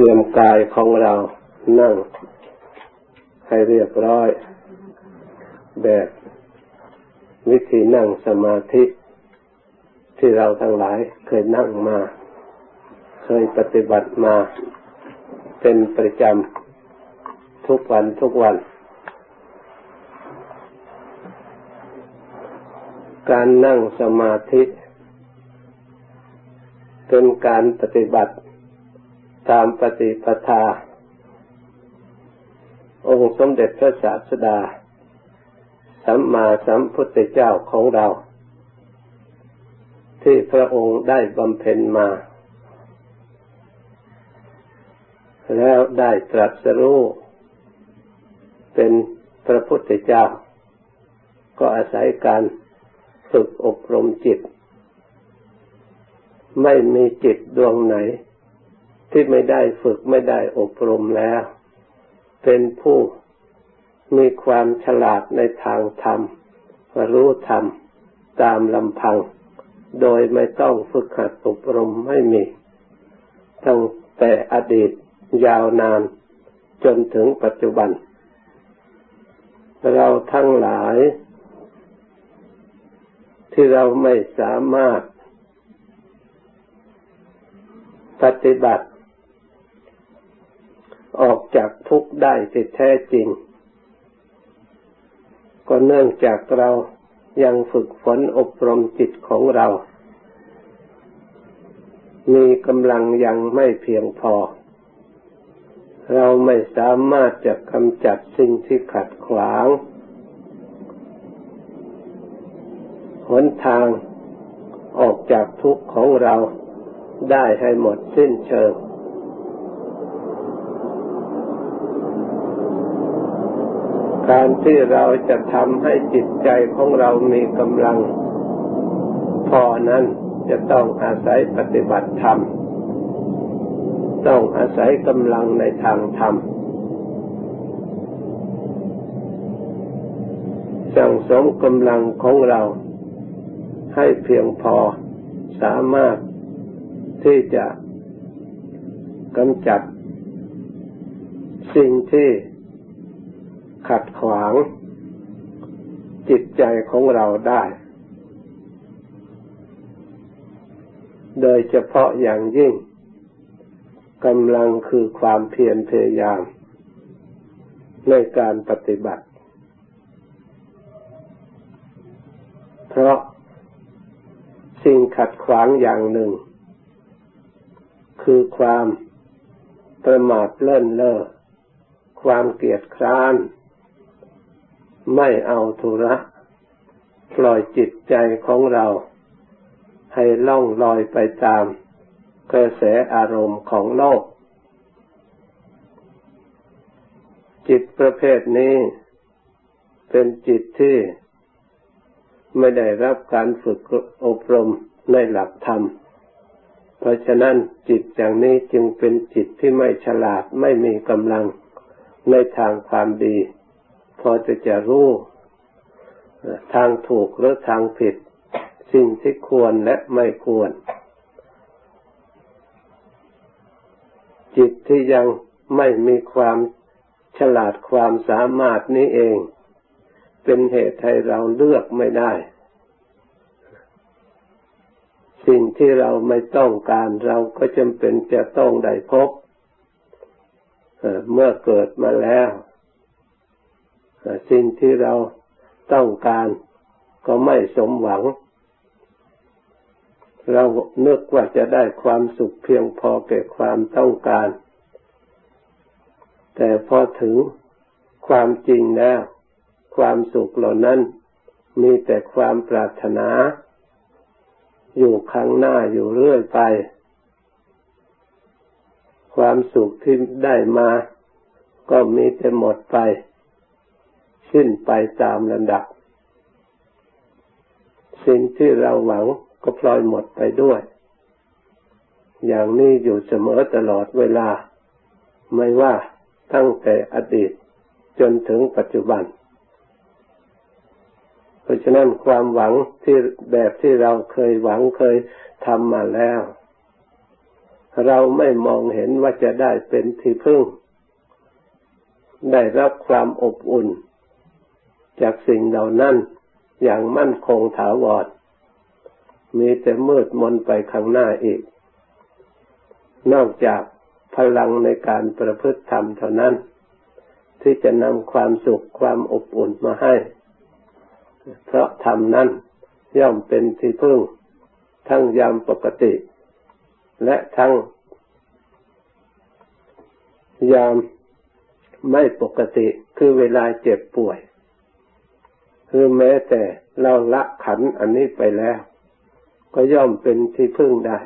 เตรียมกายของเรานั่งให้เรียบร้อย แบบวิธีนั่งสมาธิ ที่เราทั้งหลายเคยนั่งมา เคยปฏิบัติมา เป็นประจำทุกวันทุกวัน การนั่งสมาธิ เป็นการปฏิบัติ ตามปฏิปทา องค์สมเด็จพระศาสดา สัมมาสัมพุทธเจ้าของเรา ที่พระองค์ได้บำเพ็ญมา แล้วได้ตรัสรู้เป็นพระพุทธเจ้า ก็อาศัยการฝึกอบรมจิต ไม่มีจิตดวงไหน ที่ไม่ได้ฝึกไม่ได้อบรมแล้ว เป็นผู้มีความฉลาดในทางธรรม รู้ธรรมตามลำพัง โดยไม่ต้องฝึกหัดอบรมไม่มี ตั้งแต่อดีตยาวนานจนถึงปัจจุบัน เราทั้งหลาย ที่เราไม่สามารถ ปฏิบัติ ออกจากทุกข์ได้ที่แท้จริง ก็เนื่องจากเรายังฝึกฝนอบรมจิตของเรา มีกำลังยังไม่เพียงพอ เราไม่สามารถจะกำจัดสิ่งที่ขัดขวาง หนทางออกจากทุกข์ของเราได้ให้หมดสิ้นเชิง การที่เราจะทำให้จิตใจของเรามีกำลัง พอนั้นจะต้องอาศัยปฏิบัติธรรม ต้องอาศัยกำลังในทางธรรม สั่งสมกำลังของเราให้เพียงพอสามารถที่จะกำจัดสิ่งที่ ขัดขวางจิตใจของเราได้ โดยเฉพาะอย่างยิ่งกำลังคือความเพียรพยายาม ในการปฏิบัติ เพราะสิ่งขัดขวางอย่างหนึ่ง คือความประมาทเลื่นเล่อความเกียดคร้าน ไม่เอาธุระ ปล่อยจิตใจของเรา ให้ล่องลอยไปตามกระแสอารมณ์ของโลก จิตประเภทนี้ เป็นจิตที่ไม่ได้รับการฝึกอบรมในหลักธรรม เพราะฉะนั้นจิตอย่างนี้จึงเป็นจิตที่ไม่ฉลาดไม่มีกำลังในทางความดี พอจะจะรู้ทางถูกหรือทางผิด สิ่งที่ควรและไม่ควร จิตที่ยังไม่มีความฉลาดความสามารถนี้เอง เป็นเหตุให้เราเลือกไม่ได้ สิ่งที่เราไม่ต้องการเราก็จำเป็นจะต้องได้พบ เมื่อเกิดมาแล้ว สิ่งที่เราต้องการก็ไม่สมหวัง เราเนึกว่าจะได้ความสุขเพียงพอแก่ความต้องการ แต่พอถึงความจริงแล้ว ความสุขเหล่านั้น มีแต่ความปรารถนา อยู่ข้างหน้าอยู่เรื่อยไป ความสุขที่ได้มา ก็มีแต่หมดไป สิ้นไปตามลำดับ สิ่งที่เราหวังก็พลอยหมดไปด้วย อย่างนี้อยู่เสมอตลอดเวลา ไม่ว่าตั้งแต่อดีตจนถึงปัจจุบัน เพราะฉะนั้นความหวังที่แบบที่เราเคยหวังเคยทำมาแล้ว เราไม่มองเห็นว่าจะได้เป็นที่พึ่ง ได้รับความอบอุ่น จากสิ่งเหล่านั้นอย่างมั่นคงถาวร มีแต่มืดมนไปข้างหน้าอีก นอกจากพลังในการประพฤติธรรมเท่านั้น ที่จะนำความสุขความอบอุ่นมาให้ เพราะธรรมนั้นย่อมเป็นที่พึ่ง ทั้งยามปกติ และทั้งยามไม่ปกติคือเวลาเจ็บป่วย คือแม้แต่เราละขันอันนี้ไปแล้ว ก็ย่อมเป็นที่พึ่งได้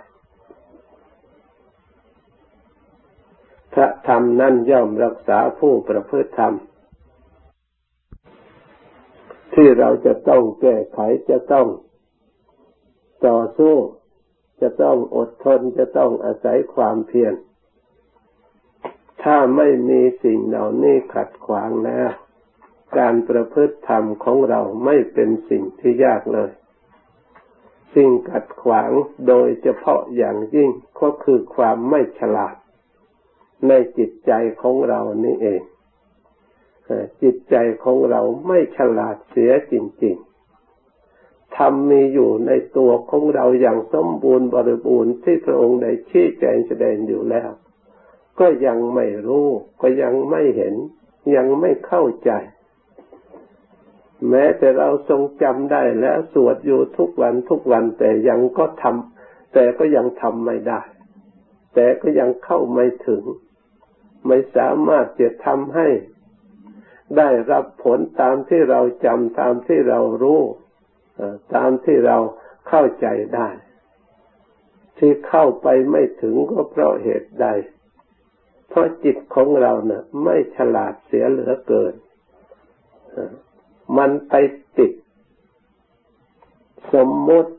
พระธรรมนั้นย่อมรักษาผู้ประพฤติธรรม ที่เราจะต้องแก้ไขจะต้องต่อสู้ จะต้องอดทนจะต้องอาศัยความเพียรถ้าไม่มีสิ่งเหล่านี้ขัดขวางแล้ว การประพฤติธรรมของเราไม่เป็นสิ่งที่ยากเลย สิ่งขัดขวางโดยเฉพาะอย่างยิ่งก็คือความไม่ฉลาด ในจิตใจของเรานี่เอง จิตใจของเราไม่ฉลาดเสียจริง ๆ ธรรมมีอยู่ในตัวของเราอย่างสมบูรณ์บริบูรณ์ที่พระองค์ได้ชี้แจงแสดงอยู่แล้ว ก็ยังไม่รู้ ก็ยังไม่เห็น ยังไม่เข้าใจ แม้แต่เราทรงจำได้แล้วสวดอยู่ทุกวันทุกวันแต่ยังก็ทำแต่ก็ยังทำไม่ได้ แต่ก็ยังเข้าไม่ถึง ไม่สามารถจะทำให้ ได้รับผลตามที่เราจำตามที่เรารู้ตามที่เราเข้าใจได้ ที่เข้าไปไม่ถึงก็เพราะเหตุใด เพราะจิตของเราเนะ่ะ ไม่ฉลาดเสียเหลือเกิน มันไปติด สมมติ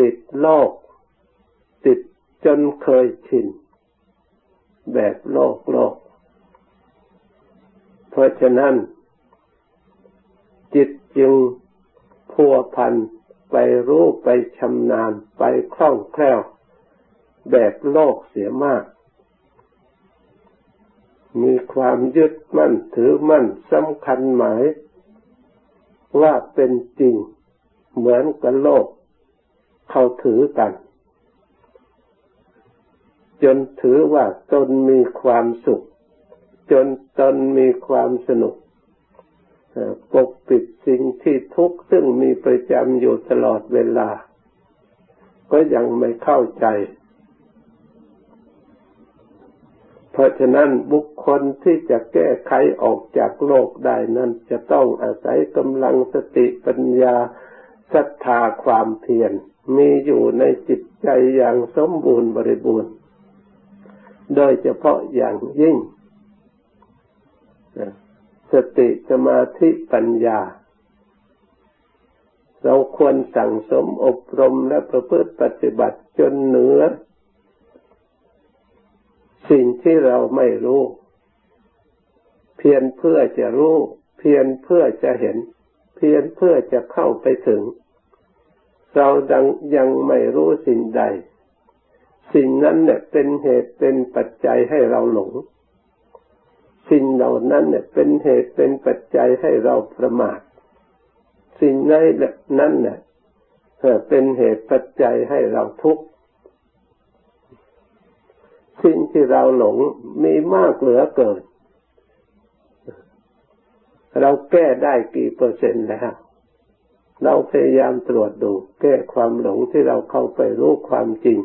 ติดโลก ติดจนเคยชิน แบบโลกโลก เพราะฉะนั้น จิตจึงพัวพันไปรู้ไปชำนาญไปคล่องแคล่ว แบบโลกเสียมาก มีความยึดมั่นถือมั่นสำคัญหมาย ว่าเป็นจริงเหมือนกับโลก เขาถือกัน จนถือว่าตนมีความสุข จนตนมีความสนุกปกปิดสิ่งที่ทุกข์ซึ่งมีประจำอยู่ตลอดเวลา ก็ยังไม่เข้าใจ เพราะฉะนั้นบุคคลที่จะแก้ไขออกจากโลกได้นั้นจะต้องอาศัยกำลังสติปัญญาศรัทธาความเพียรมีอยู่ในจิตใจอย่างสมบูรณ์บริบูรณ์ โดยเฉพาะอย่างยิ่ง สติสมาธิปัญญา เราควรสั่งสมอบรมและประพฤติปฏิบัติจนเหนือ สิ่งที่เราไม่รู้ เพียงเพื่อจะรู้ เพียงเพื่อจะเห็น เพียงเพื่อจะเข้าไปถึง เราดังยังไม่รู้สิ่งใด สิ่งนั้นเนี่ยเป็นเหตุเป็นปัจจัยให้เราหลง สิ่งเหล่านั้นเนี่ยเป็นเหตุเป็นปัจจัยให้เราประมาทสิ่งนั้นเนี่ยเป็นเหตุปัจจัยให้เราทุกข์ สิ่งที่เราหลงมีมากเหลือเกิน เราแก้ได้กี่เปอร์เซ็นต์แล้ว เราพยายามตรวจดู แก้ความหลงที่เราเข้าไปรู้ความจริง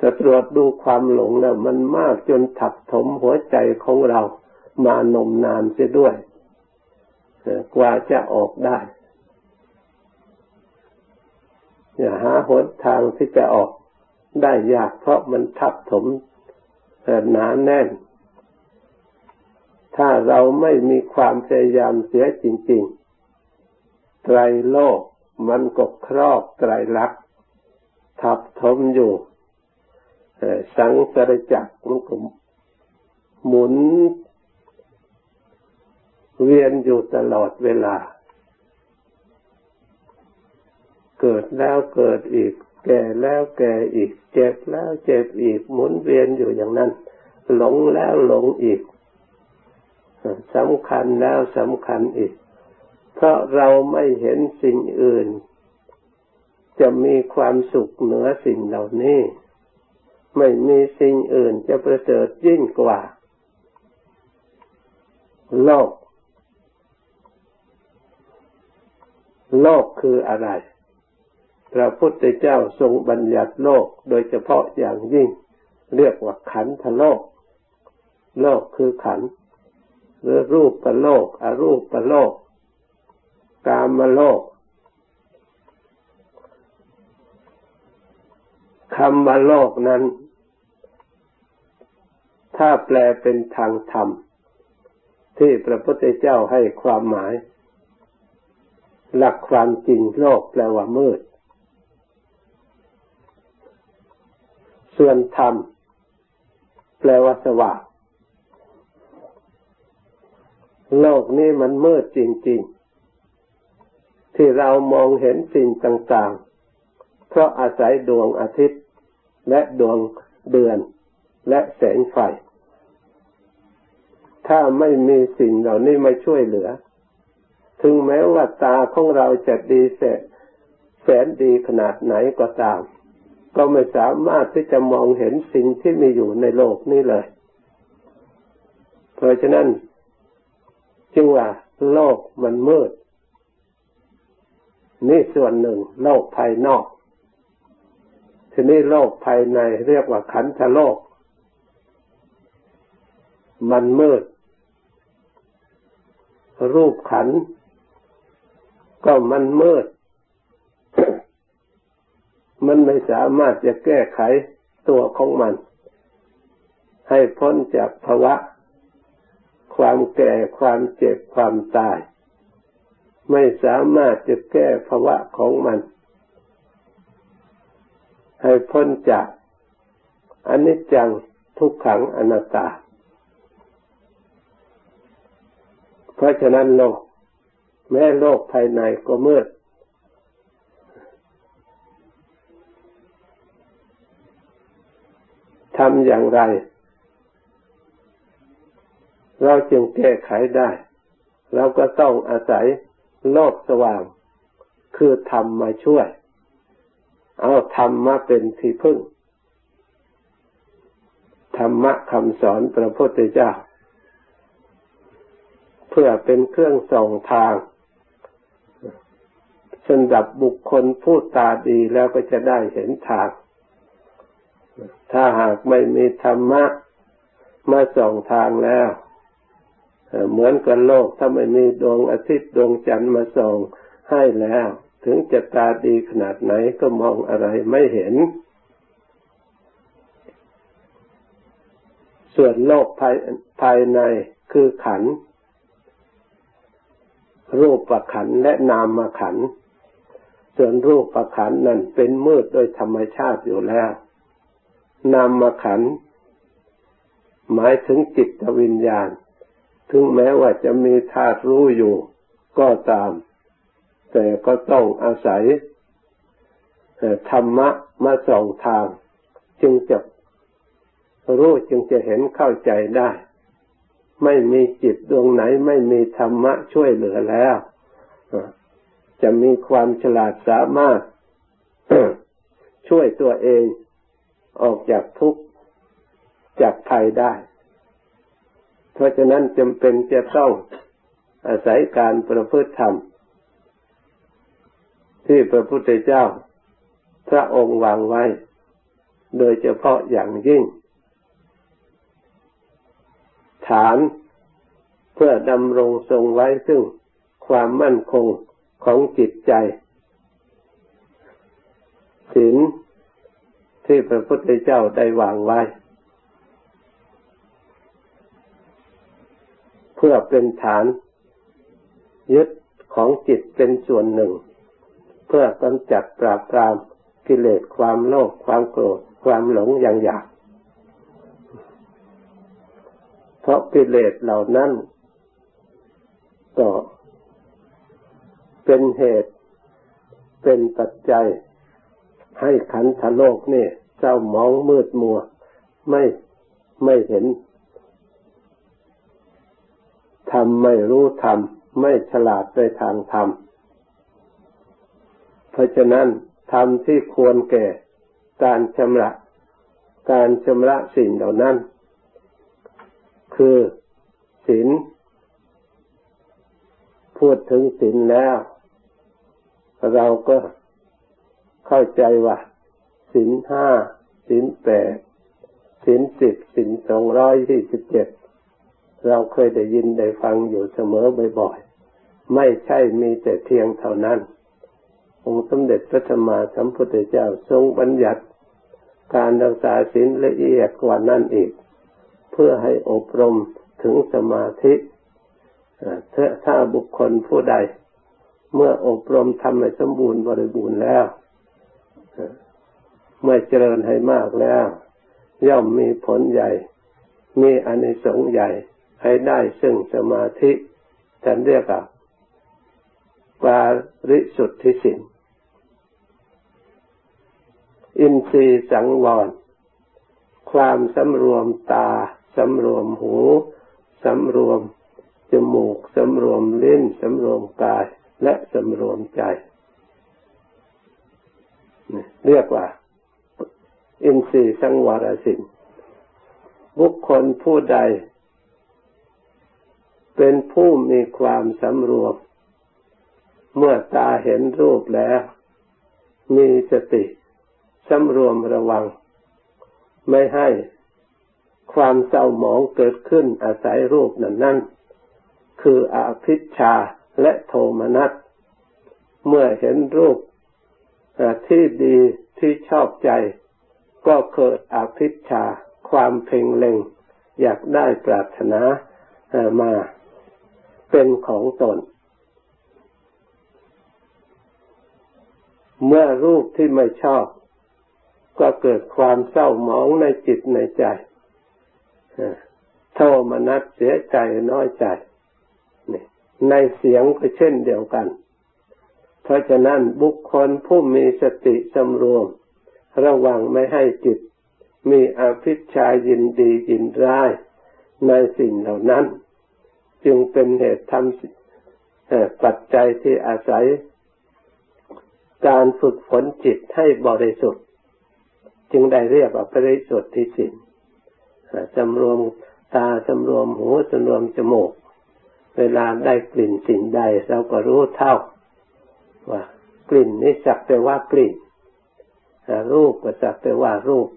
จะตรวจดูความหลงแล้วมันมากจนถักถมหัวใจของเรามานมนานเสียด้วยกว่าจะออกได้ อย่าหาหนทางที่จะออกได้ยากเพราะมันทับถมหนาแน่น ถ้าเราไม่มีความพยายามเสียจริง ๆ ไตรโลกมันก็ครอบไตรลักษณ์ทับถมอยู่สังสารจักรมันก็หมุน เวียนอยู่ตลอดเวลา เกิดแล้วเกิดอีก แก่แล้วแก่อีก เจ็บแล้วเจ็บอีก หมุนเวียนอยู่อย่างนั้น หลงแล้วหลงอีกสำคัญแล้วสำคัญอีก เพราะเราไม่เห็นสิ่งอื่น จะมีความสุขเหนือสิ่งเหล่านี้ ไม่มีสิ่งอื่นจะประเสริฐยิ่งกว่า โลก โลกคืออะไร พระพุทธเจ้าทรงบัญญัติโลกโดยเฉพาะอย่างยิ่ง เรียกว่าขันธโลก โลกคือขันธหรือรูปประโลกอรูปประโลก กามโลกคำว่าโลกนั้น ถ้าแปลเป็นทางธรรม ที่พระพุทธเจ้าให้ความหมาย หลักความจริงโลกแปลว่ามืด ส่วนธรรม แปลว่าสว่างโลกนี้มันมืดจริง ๆ ที่เรามองเห็นสิ่งต่าง ๆ เพราะอาศัยดวงอาทิตย์ และดวงเดือน และแสงไฟ ถ้าไม่มีสิ่งเหล่านี้มาช่วยเหลือ ถึงแม้ว่าตาของเราจะดีแสแสนดีขนาดไหนก็ตาม ก็ไม่สามารถที่จะมองเห็นสิ่งที่มีอยู่ในโลกนี้เลย เพราะฉะนั้น จึงว่าโลกมันมืด นี่ส่วนหนึ่ง โลกภายนอก ทีนี้โลกภายในเรียกว่าขันธโลก มันมืด รูปขัน ก็มันมืด มันไม่สามารถจะแก้ไขตัวของมัน ให้พ้นจากภาวะ ความแก่ความเจ็บความตาย ไม่สามารถจะแก้ภาวะของมัน ให้พ้นจากอนิจจังทุกขังอนัตตา เพราะฉะนั้นโลก แม้โลกภายในก็มืด ทำอย่างไร เราจึงแก้ไขได้ เราก็ต้องอาศัยโลกสว่าง คือธรรมมาช่วย เอาธรรมมาเป็นที่พึ่ง ธรรมะคำสอนพระพุทธเจ้า เพื่อเป็นเครื่องส่องทางสำหรับบุคคลผู้ตาดีแล้วก็จะได้เห็นทาง ถ้าหากไม่มีธรรมะมาส่องทางแล้ว เหมือนกับโลกถ้าไม่มีดวงอาทิตย์ดวงจันทร์มาส่องให้แล้ว ถึงจะตาดีขนาดไหนก็มองอะไรไม่เห็น ส่วนโลกภายภายในคือขัน รูปประขันและนามมาขัน ส่วนรูปประขันนั่นเป็นมืดโดยธรรมชาติอยู่แล้ว นามาขัน หมายถึงจิตวิญญาณ ถึงแม้ว่าจะมีธาตุรู้อยู่ก็ตาม แต่ก็ต้องอาศัยธรรมะมาส่องทาง จึงจะรู้จึงจะเห็นเข้าใจได้ ไม่มีจิตดวงไหน ไม่มีธรรมะช่วยเหลือแล้ว จะมีความฉลาดสามารถช่วยตัวเอง ออกจากทุกข์จากภัยได้ เพราะฉะนั้นจำเป็นจะต้องอาศัยการประพฤติธรรม ที่พระพุทธเจ้า พระองค์วางไว้ โดยเฉพาะอย่างยิ่ง ฐานเพื่อดำรงทรงไว้ซึ่งความมั่นคงของจิตใจศีล ที่พระพุทธเจ้าได้วางไว้ เพื่อเป็นฐาน ยึดของจิตเป็นส่วนหนึ่ง เพื่อกำจัดปราบปรามกิเลสความโลภความโกรธ ความหลงอย่างหยาบเพราะกิเลสเหล่านั้นก็เป็นเหตุเป็นปัจจัย ให้ขันธโลกนี่เศร้ามองมืดมัว ไม่ไม่เห็นทำไม่รู้ทำไม่ฉลาดในทางธรรม เพราะฉะนั้นธรรมที่ควรแก่การชำระ การชำระสิ่งเหล่านั้น คือศีลพูดถึงศีลแล้ว เราก็ เข้าใจว่าศีลห้าศีลแปดศีลสิบศีลสองร้อยที่สิบเจ็ดเราเคยได้ยินได้ฟังอยู่เสมอบ่อยๆ ไม่ใช่มีแต่เพียงเท่านั้น องค์สมเด็จพระธรรมาสัมพุทธเจ้าทรงบัญญัติ การรักษาศีลละเอียดกว่านั้นอีก เพื่อให้อบรมถึงสมาธิถ้าบุคคลผู้ใด เมื่ออบรมทำให้สมบูรณ์บริบูรณ์แล้ว เมื่อเจริญให้มากแล้ว ย่อมมีผลใหญ่ มีอนิสงส์ใหญ่ ให้ได้ซึ่งสมาธิท่านเรียกว่าปาริสุทธิสินอินทรีย์สังวร ความสำรวมตาสำรวมหูสำรวมจมูกสำรวมลิ้นสำรวมกายและสำรวมใจ เรียกว่า อินทรีย์สังวรสินบุคคลผู้ใด เป็นผู้มีความสำรวม เมื่อตาเห็นรูปแล้ว มีสติสำรวมระวัง ไม่ให้ความเศร้าหมองเกิดขึ้นอาศัยรูปนั้นนั่นคืออาภิชาและโทมนัส เมื่อเห็นรูป ที่ดีที่ชอบใจ ก็เกิดอภิชาความเพ่งเล็ง อยากได้ปรารถนามาเป็นของตน เมื่อรูปที่ไม่ชอบ ก็เกิดความเศร้าหมองในจิตในใจโทมนัสเสียใจน้อยใจ ในเสียงก็เช่นเดียวกัน เพราะฉะนั้นบุคคลผู้มีสติสำรวม ระวังไม่ให้จิต มีอภิชายินดียินร้ายในสิ่งเหล่านั้น จึงเป็นเหตุทำปัจจัยที่อาศัย การฝึกฝนจิตให้บริสุทธิ์ จึงได้เรียกว่าบริสุทธิ์ที่สิ่งสำรวมตาสำรวมหูสำรวมจมูก เวลาได้กลิ่นสิ่งใดเราก็รู้เท่า ว่ากลิ่นนี้สักแต่ว่ากลิ่นรูปก็สักแต่ว่ารูป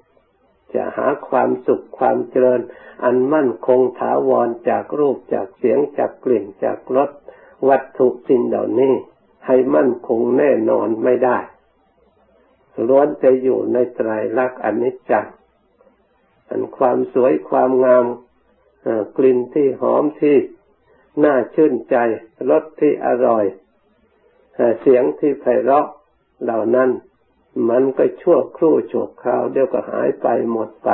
จะหาความสุขความเจริญ อันมั่นคงถาวรจากรูปจากเสียงจากกลิ่นจากรสวัตถุสิ่งเหล่านี้ ให้มั่นคงแน่นอนไม่ได้ล้วนจะอยู่ในไตรลักษณ์อนิจจังอันความสวยความงามกลิ่นที่หอมที่น่าชื่นใจรสที่อร่อย เสียงที่ไพเราะเหล่านั้น มันก็ชั่วครู่ชั่วคราวเดี๋ยวก็หายไปหมดไป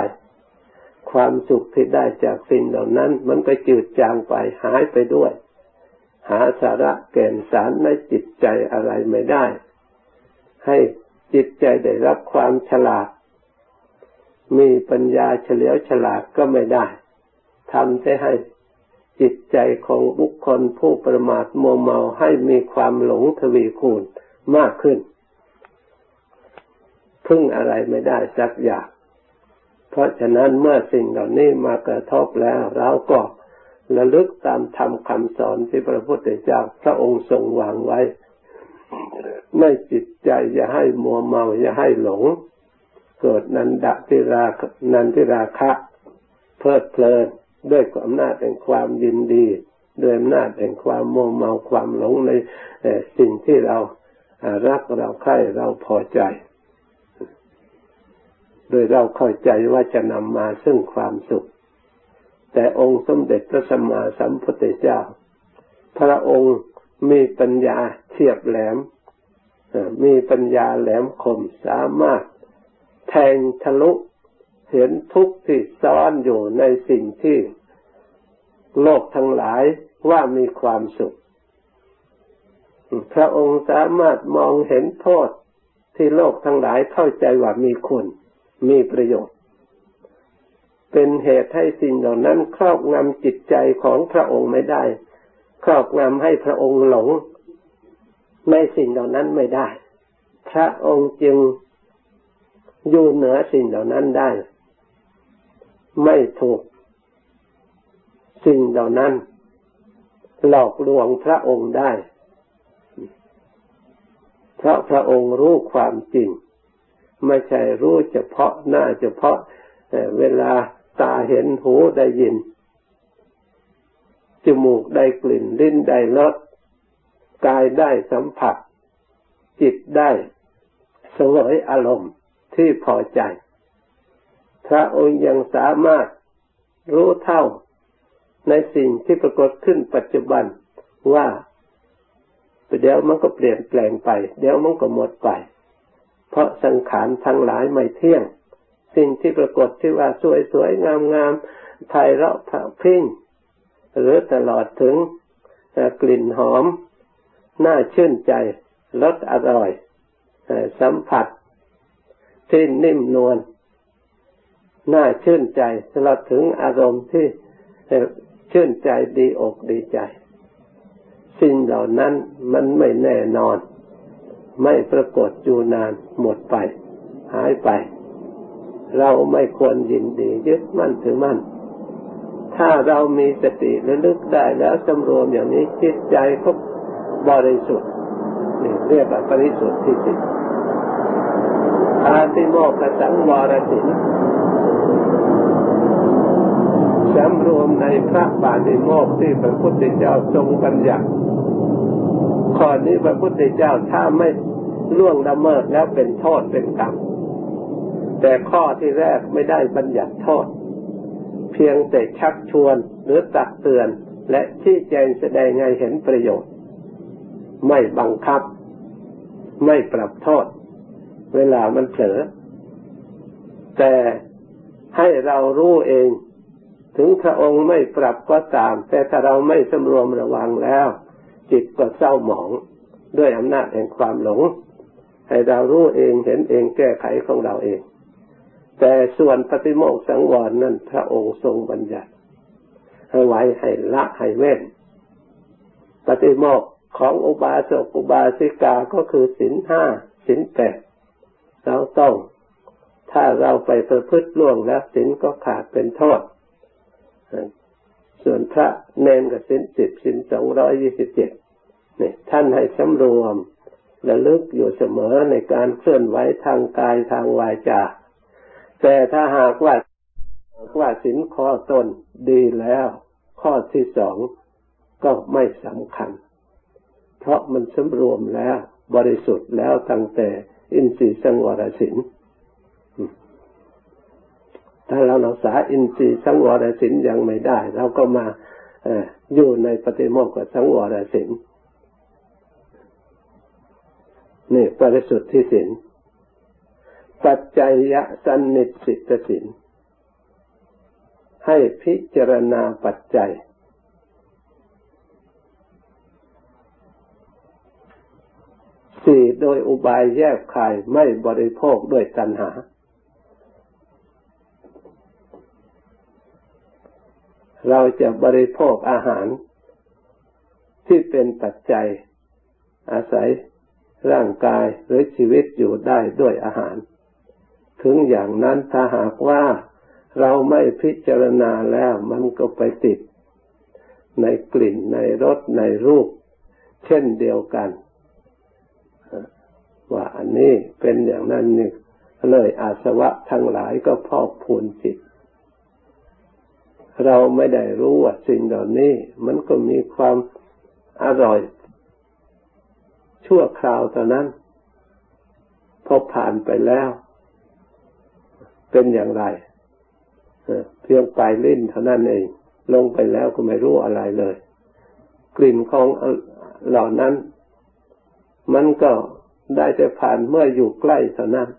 ความสุขที่ได้จากสิ่งเหล่านั้น มันก็จืดจางไปหายไปด้วย หาสาระแก่นสารในจิตใจอะไรไม่ได้ ให้จิตใจได้รับความฉลาด มีปัญญาเฉลียวฉลาดก็ไม่ได้ทำให้ จิตใจของบุคคลผู้ประมาทมัวเมาให้มีความหลงทวีคูณมากขึ้น พึ่งอะไรไม่ได้สักอย่างเพราะฉะนั้นเมื่อสิ่งเหล่านี้มากระทบแล้วเราก็ระลึกตามธรรมคำสอนที่พระพุทธเจ้าพระองค์ทรงวางไว้ในจิตใจอย่าให้มัวเมาอย่าให้หลง เกิดนันดะทิรานันทิราคะ เพลิดเพลิน ด้วยอำนาจแห่งความยินดี ด้วยอำนาจแห่งความมัวเมาความหลงในสิ่งที่เรารักเราใคร่เราพอใจ โดยเราเข้าใจว่าจะนำมาซึ่งความสุข แต่องค์สมเด็จพระสัมมาสัมพุทธเจ้า พระองค์มีปัญญาเทียบแหลม มีปัญญาแหลมคมสามารถแทงทะลุ เห็นทุกข์ที่ซ่อนอยู่ในสิ่งที่โลกทั้งหลายว่ามีความสุข พระองค์สามารถมองเห็นโทษที่โลกทั้งหลายเข้าใจว่ามีคุณ มีประโยชน์ เป็นเหตุให้สิ่งเหล่านั้นครอบงำจิตใจของพระองค์ไม่ได้ ครอบงำให้พระองค์หลงในสิ่งเหล่านั้นไม่ได้ พระองค์จึงอยู่เหนือสิ่งเหล่านั้นได้ ไม่ถูก สิ่งเหล่านั้น หลอกลวงพระองค์ได้ เพราะพระองค์รู้ความจริง ไม่ใช่รู้เฉพาะหน้าเฉพาะเวลาตาเห็นหูได้ยิน จมูกได้กลิ่นลิ้นได้รสกายได้สัมผัส จิตได้สวยอารมณ์ที่พอใจ พระองค์ยังสามารถรู้เท่าในสิ่งที่ปรากฏขึ้นปัจจุบันว่าเดี๋ยวมันก็เปลี่ยนแปลงไป เดี๋ยวมันก็หมดไป เพราะสังขารทั้งหลายไม่เที่ยง สิ่งที่ปรากฏที่ว่าสวยๆงามๆไพเราะพิ้งหรือตลอดถึงกลิ่นหอม น่าชื่นใจรสอร่อย สัมผัสที่นิ่มนวล น่าชื่นใจตลอดถึงอารมณ์ที่ชื่นใจดีอกดีใจ สิ่งเหล่านั้นมันไม่แน่นอน ไม่ปรากฏอยู่นานหมดไป หายไป เราไม่ควรยินดียึดมั่นถือมั่น ถ้าเรามีสติระลึกได้แล้วสำรวมอย่างนี้จิตใจก็บริสุทธิ์นี่เรียกว่าบริสุทธิ์ที่จิตอาติโมกสังวรสิน สำรวมในพระบาติโมกที่พระพุทธเจ้าทรงบัญญัติข้อนี้พระพุทธเจ้าถ้าไม่ล่วงละเมิดแล้วเป็นโทษเป็นกรรมแต่ข้อที่แรกไม่ได้บัญญัติโทษ เพียงแต่ชักชวนหรือตักเตือน และที่แจงแสดงให้เห็นประโยชน์ ไม่บังคับ ไม่ปรับโทษ เวลามันเผลอแต่ ให้เรารู้เอง ถึงพระองค์ไม่ปรับก็ตาม แต่ถ้าเราไม่สำรวมระวังแล้ว จิตก็เศร้าหมองด้วยอำนาจแห่งความหลง ให้เรารู้เองเห็นเองแก้ไขของเราเอง แต่ส่วนปฏิโมกสังวรนั้นพระองค์ทรงบัญญัติให้ไว้ให้ละให้เว้นปฏิโมกของอุบาสกอุบาสิกาก็คือสินห้าสินแปดเราต้อง ถ้าเราไปประพฤติล่วงแล้วสินก็ขาดเป็นโทษ ส่วนพระเนนกับสินสิบสินสองร้อยยี่สิบเจ็ดนี่ท่านให้สำรวมและลึกอยู่เสมอในการเคลื่อนไหวทางกายทางวาจา แต่ถ้าหากว่าว่าสินข้อต้นดีแล้ว ข้อที่สองก็ไม่สำคัญ เพราะมันสำรวมแล้ว บริสุทธิ์แล้วตั้งแต่อินทรีย์สังวรสิน ถ้าเรารักษาอินทรีย์สังวรสินยังไม่ได้ เราก็มาอยู่ในปฏิโมกข์สังวรสินนี่ปริสุทธิสินปัจจัยยะสันนิสิตสินให้พิจารณาปัจจัย สี่โดยอุบายแยกคายไม่บริโภคด้วยตัณหา เราจะบริโภคอาหาร ที่เป็นปัจจัย อาศัยร่างกายหรือชีวิตอยู่ได้ด้วยอาหาร ถึงอย่างนั้นถ้าหากว่าเราไม่พิจารณาแล้วมันก็ไปติด ในกลิ่นในรสในรูป เช่นเดียวกัน ว่าอันนี้เป็นอย่างนั้นนี่เลยอาสวะทั้งหลายก็พอกพูนจิต เราไม่ได้รู้ว่าสิ่งเหล่านี้ มันก็มีความอร่อย ชั่วคราวเท่านั้น พอผ่านไปแล้ว เป็นอย่างไรเพียงปลายลิ้นเท่านั้นเอง ลงไปแล้วก็ไม่รู้อะไรเลย กลิ่นของเหล่านั้น มันก็ได้แต่ผ่านเมื่ออยู่ใกล้เท่านั้น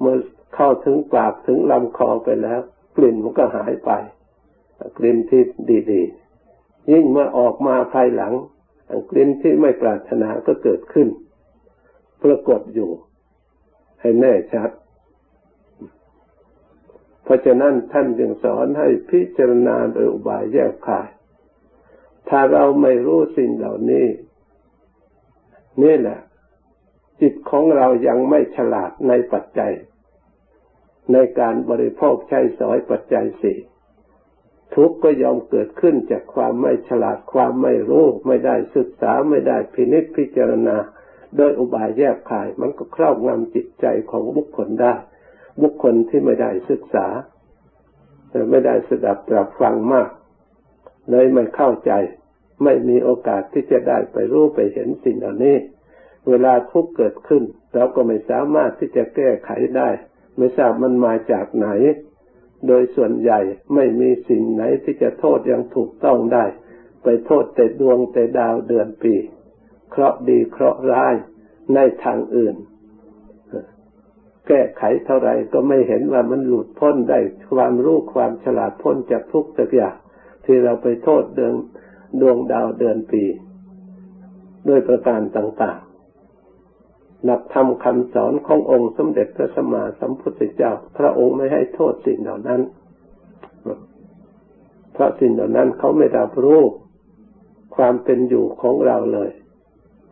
เมื่อเข้าถึงปากถึงลำคอไปแล้ว กลิ่นมันก็หายไป กลิ่นที่ดีๆ ยิ่งมื่อออกมาภายหลังกลิ่นที่ไม่ปรารถนาก็เกิดขึ้น ปรากฏอยู่ให้แน่ชัด เพราะฉะนั้นท่านจึงสอนให้พิจารณาโดยอุบายแยกขาย ถ้าเราไม่รู้สิ่งเหล่านี้ นี่แหละ จิตของเรายังไม่ฉลาดในปัจจัย ในการบริโภคใช้สอยปัจจัยสี่ ทุกข์ก็ยอมเกิดขึ้นจากความไม่ฉลาดความไม่รู้ ไม่ได้ศึกษาไม่ได้พินิจพิจารณา โดยอุบายแยกขาย มันก็ครอบงำจิตใจของบุคคลได้ บุคคลที่ไม่ได้ศึกษาไม่ได้สดับตรับฟังมาก เลยไม่เข้าใจ ไม่มีโอกาสที่จะได้ไปรู้ไปเห็นสิ่งเหล่านี้ เวลาทุกข์เกิดขึ้น เราก็ไม่สามารถที่จะแก้ไขได้ ไม่ทราบมันมาจากไหน โดยส่วนใหญ่ไม่มีสิ่งไหนที่จะโทษยังถูกต้องได้ ไปโทษแต่ดวงแต่ดาวเดือนปี เคราะดีเคราะร้ายในทางอื่น แก้ไขเท่าไรก็ไม่เห็นว่ามันหลุดพ้นได้ความรู้ความฉลาดพ้นจากทุกข์จากอย่างที่เราไปโทษเดือนดวงดาวเดือนปี ด้วยประการต่าง หลักธรรมคำสอนขององค์สมเด็จพระสัมมาสัมพุทธเจ้า พระองค์ไม่ให้โทษสิ่งเหล่านั้น เพราะสิ่งเหล่านั้นเขาไม่รับรู้ความเป็นอยู่ของเราเลย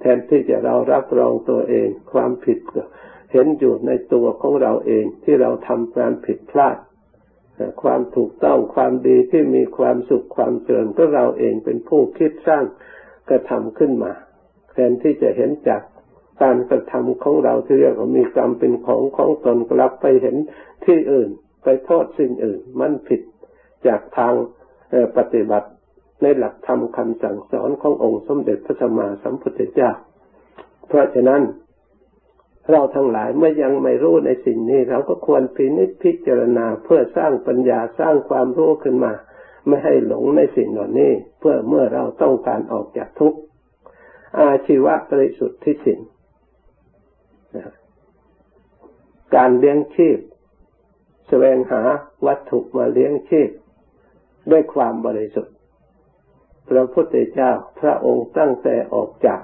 แทนที่จะเรารับรองตัวเอง ความผิดเห็นอยู่ในตัวของเราเองที่เราทำการผิดพลาดความถูกต้องความดีที่มีความสุขความเจริญก็เราเองเป็นผู้คิดสร้างกระทำขึ้นมา แทนที่จะเห็นจาก การกระทำของเราที่เรียกว่ามีกรรมเป็นของของตนกลับไปเห็นที่อื่น ไปโทษสิ่งอื่น มันผิดจากทางปฏิบัติในหลักธรรมคำสั่งสอนขององค์สมเด็จพระสัมมาสัมพุทธเจ้า เพราะฉะนั้น เราทั้งหลายเมื่อยังไม่รู้ในสิ่งนี้ เราก็ควรพินิจพิจารณาเพื่อสร้างปัญญาสร้างความรู้ขึ้นมา ไม่ให้หลงในสิ่งเหล่านี้ เพื่อเมื่อเราต้องการออกจากทุกข์อาชีวะบริสุทธิ์ที่สิ่ง การเลี้ยงชีพแสวงหาวัตถุมาเลี้ยงชีพด้วยความบริสุทธิ์ พระพุทธเจ้าพระองค์ตั้งแต่ออกจาก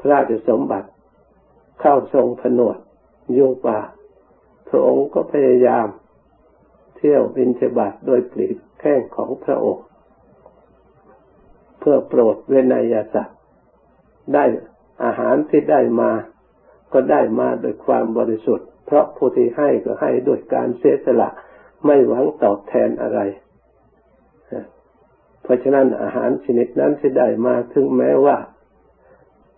พระราชสมบัติเข้าทรงผนวดอยู่ป่า พระองค์ก็พยายาม เที่ยวบินเทบาทโดยปลีกแข้งของพระองค์ เพื่อโปรดเวนยสัตว์ได้อาหารที่ได้มา ก็ได้มาโดยความบริสุทธิ์ เพราะผู้ที่ให้ก็ให้ด้วยการเสียสละ ไม่หวังตอบแทนอะไร เพราะฉะนั้นอาหารชนิดนั้นที่ได้มาถึงแม้ว่า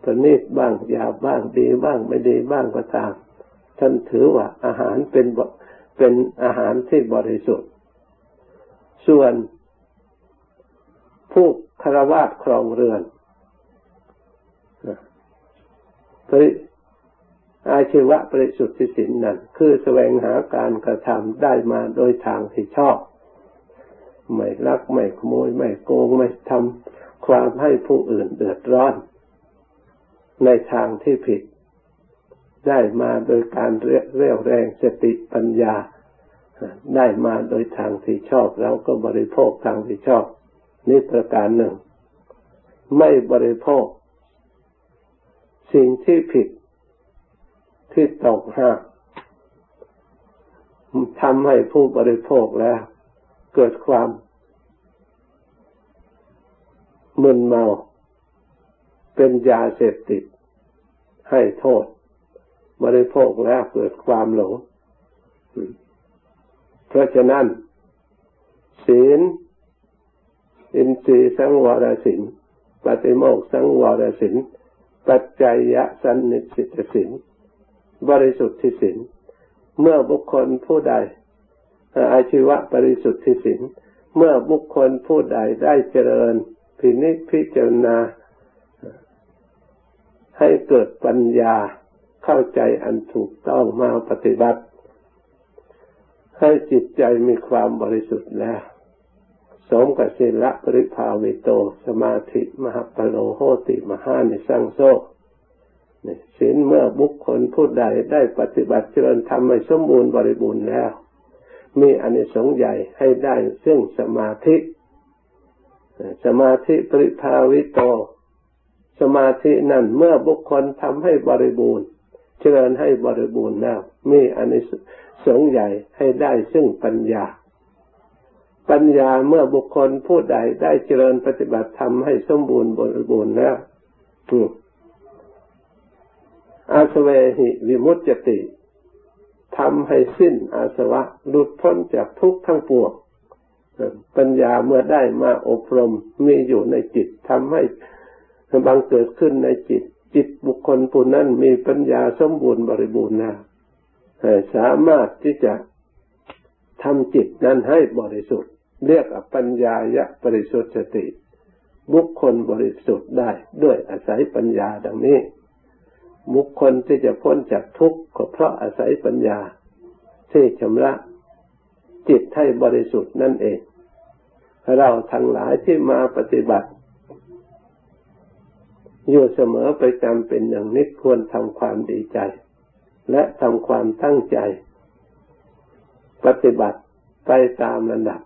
ประณีตบ้างหยาบบ้างดีบ้างไม่ดีบ้างก็ตาม ท่านถือว่าอาหารเป็นเป็นอาหารที่บริสุทธิ์ ส่วนผู้คารวาสครองเรือน อาชีวะบริสุทธิสินนั้นคือแสวงหาการกระทำได้มาโดยทางที่ชอบ ไม่ลักไม่ขโมยไม่โกงไม่ทำความให้ผู้อื่นเดือดร้อน ในทางที่ผิด ได้มาโดยการเรียวแรงสติปัญญา ได้มาโดยทางที่ชอบเราก็บริโภคทางที่ชอบ นี่ประการหนึ่ง ไม่บริโภค สิ่งที่ผิด ที่ตกหักทำให้ผู้บริโภคแล้ว เกิดความมึนเมา เป็นยาเสพติด ให้โทษ บริโภคแล้วเกิดความหลง เพราะฉะนั้น ศีลอินทรีย์สังวรสินปฏิโมกสังวรสินปัจจัยสันนิสิตสิน บริสุทธิ์ที่สินเมื่อบุคคลผู้ใดอาชีวะบริสุทธิ์ที่สินเมื่อบุคคลผู้ใดได้เจริญพินิจพิจารณา ให้เกิดปัญญาเข้าใจอันถูกต้องมาปฏิบัติ ให้จิตใจมีความบริสุทธิ์แล้ว สมกับศีละปริภาวิโต สมาธิมหาปโลโหติมหานิสังโซ ศีลเมื่อบุคคลผู้ใดได้ปฏิบัติเจริญธรรมให้สมบูรณ์บริบูรณ์แล้ว มีอนิสงส์ใหญ่ให้ได้ซึ่งสมาธิ สมาธิปริภาวิโต สมาธินั่นเมื่อบุคคลทำให้บริบูรณ์ เจริญให้บริบูรณ์แล้ว มีอันนี้สงใหญ่ให้ได้ซึ่งปัญญา ปัญญาเมื่อบุคคลผู้ใดได้เจริญปฏิบัติทำให้สมบูรณ์บริบูรณ์แล้ว อาสเวหิวิมุตติ ทำให้สิ้นอาสวะ หลุดพ้นจากทุกข์ทั้งปวง ปัญญาเมื่อได้มาอบรมมีอยู่ในจิตทำให้บังเกิดขึ้นในจิต จิตบุคคลผู้นั้นมีปัญญาสมบูรณ์บริบูรณ์นะสามารถที่จะทำจิตนั้นให้บริสุทธิ์ เรียกปัญญายะบริสุทธิ์สติ บุคคลบริสุทธิ์ได้ด้วยอาศัยปัญญาดังนี้ บุคคลที่จะพ้นจากทุกข์ก็เพราะอาศัยปัญญาที่ชำระจิตให้บริสุทธิ์นั่นเอง เราทั้งหลายที่มาปฏิบัติ อยู่เสมอไปจำเป็นอย่างนิดควรทำความดีใจ และทำความตั้งใจ ปฏิบัติไปตามระดับ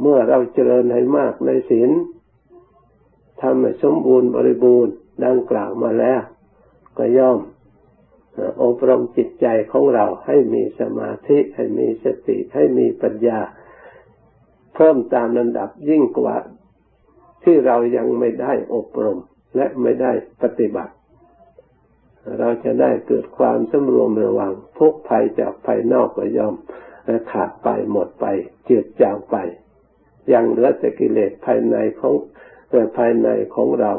เมื่อเราเจริญให้มากในศีลทำให้สมบูรณ์บริบูรณ์ดังกล่าวมาแล้ว ก็ย่อมอบรมจิตใจของเราให้มีสมาธิให้มีสติให้มีปัญญา เพิ่มตามระดับยิ่งกว่าที่เรายังไม่ได้อบรมและไม่ได้ปฏิบัติ เราจะได้เกิดความสำรวมระวังทุกภัยจากภายนอกก็ย่อมขาดไปหมดไปจืดจางไป ยังเหลือแต่กิเลสภายในของภายในของเรา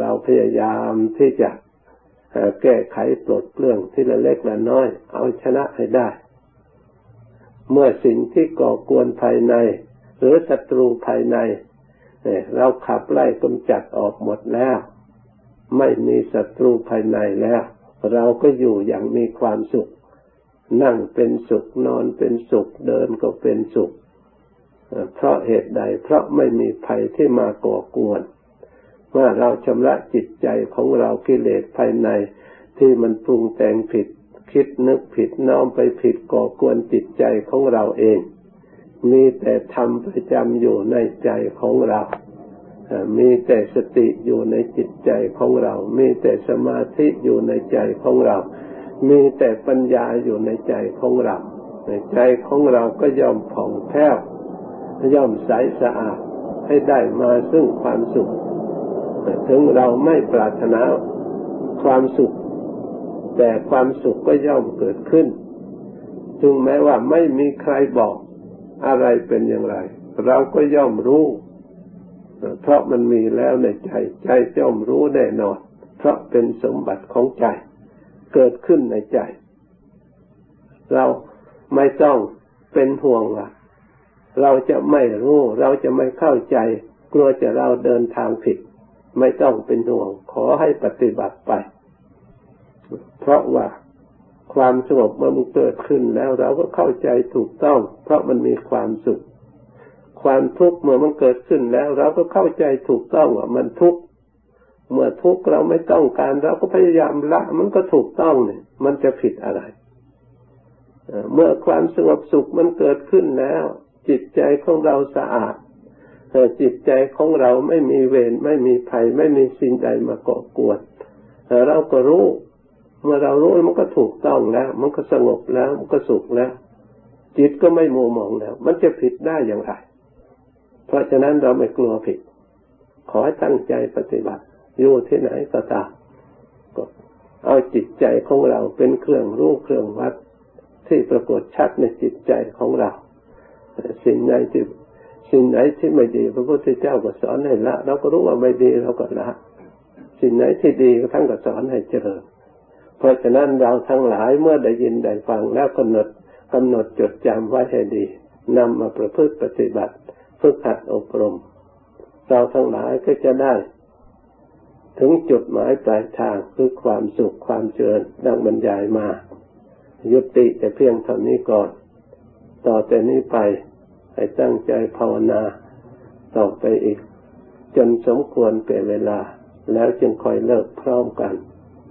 เราพยายามที่จะ แก้ไขปลดเปลื้องที่ละเล็กละน้อย เอาชนะให้ได้ เมื่อสิ่งที่ก่อกวนภายใน หรือศัตรูภายในเราขับไล่กำจัดออกหมดแล้ว ไม่มีศัตรูภายในแล้ว เราก็อยู่อย่างมีความสุข นั่งเป็นสุขนอนเป็นสุขเดินก็เป็นสุข เพราะเหตุใดเพราะไม่มีภัยที่มาก่อกวน เมื่อเราชำระจิตใจของเรากิเลสภายใน ที่มันปรุงแต่งผิด คิดนึกผิดน้อมไปผิดก่อกวนจิตใจของเราเอง มีแต่ธรรมประจำอยู่ในใจของเรามีแต่สติอยู่ในจิตใจของเรา มีแต่สมาธิอยู่ในใจของเรา มีแต่ปัญญาอยู่ในใจของเรา ในใจของเราก็ย่อมผ่องแผ้วย่อมใสสะอาดให้ได้มาซึ่งความสุข ถึงเราไม่ปรารถนาความสุข แต่ความสุขก็ย่อมเกิดขึ้นถึงแม้ว่าไม่มีใครบอกอะไรเป็นอย่างไร เราก็ย่อมรู้ เพราะมันมีแล้วในใจ ใจย่อมรู้แน่นอน เพราะเป็นสมบัติของใจ เกิดขึ้นในใจ เราไม่ต้องเป็นห่วงว่าเราจะไม่รู้ เราจะไม่เข้าใจ กลัวจะเราเดินทางผิด ไม่ต้องเป็นห่วง ขอให้ปฏิบัติไป เพราะว่าความสงบเมื่อมันเกิดขึ้นแล้วเราก็เข้าใจถูกต้อง เพราะมันมีความสุข ความทุกข์เมื่อมันเกิดขึ้นแล้ว เราก็เข้าใจถูกต้องว่ามันทุกข์เมื่อทุกข์เราไม่ต้องการเราก็พยายามละ มันก็ถูกต้องเนี่ย มันจะผิดอะไรเมื่อความสงบสุขมันเกิดขึ้นแล้ว จิตใจของเราสะอาด ต่จิตใจของเราไม่มีเวรไม่มีภัย ไม่มีสิ่งใดมาก่อกวนเราก็รู้เมื่อเรารู้มันก็ถูกต้องแล้ว มันก็สงบแล้ว มันก็สุขแล้ว จิตก็ไม่มัวมองแล้ว มันจะผิดได้อย่างไร เพราะฉะนั้นเราไม่กลัวผิด ขอให้ตั้งใจปฏิบัติอยู่ที่ไหนก็ตามก็เอาจิตใจของเราเป็นเครื่องรู้เครื่องวัด ที่ปรากฏชัดในจิตใจของเรา สิ่งใดที่ สิ่งไหนที่ไม่ดี พระพุทธเจ้าก็สอนให้ละ เราก็รู้ว่าไม่ดีเราก็ละ สิ่งไหนที่ดีท่านก็สอนให้เจริญ เพราะฉะนั้นเราทั้งหลายเมื่อได้ยินได้ฟังแล้วกำหนดกำหนดจดจำไว้ให้ดีนำมาประพฤติปฏิบัติฝึกหัดอบรม เราทั้งหลายก็จะได้ ถึงจุดหมายปลายทางคือความสุขความเจริญดังบรรยายมา ยุติแต่เพียงเท่านี้ก่อน ต่อแต่นี้ไป ให้ตั้งใจภาวนาต่อไปอีก จนสมควรเป็นเวลา แล้วจึงคอยเลิกพร้อมกัน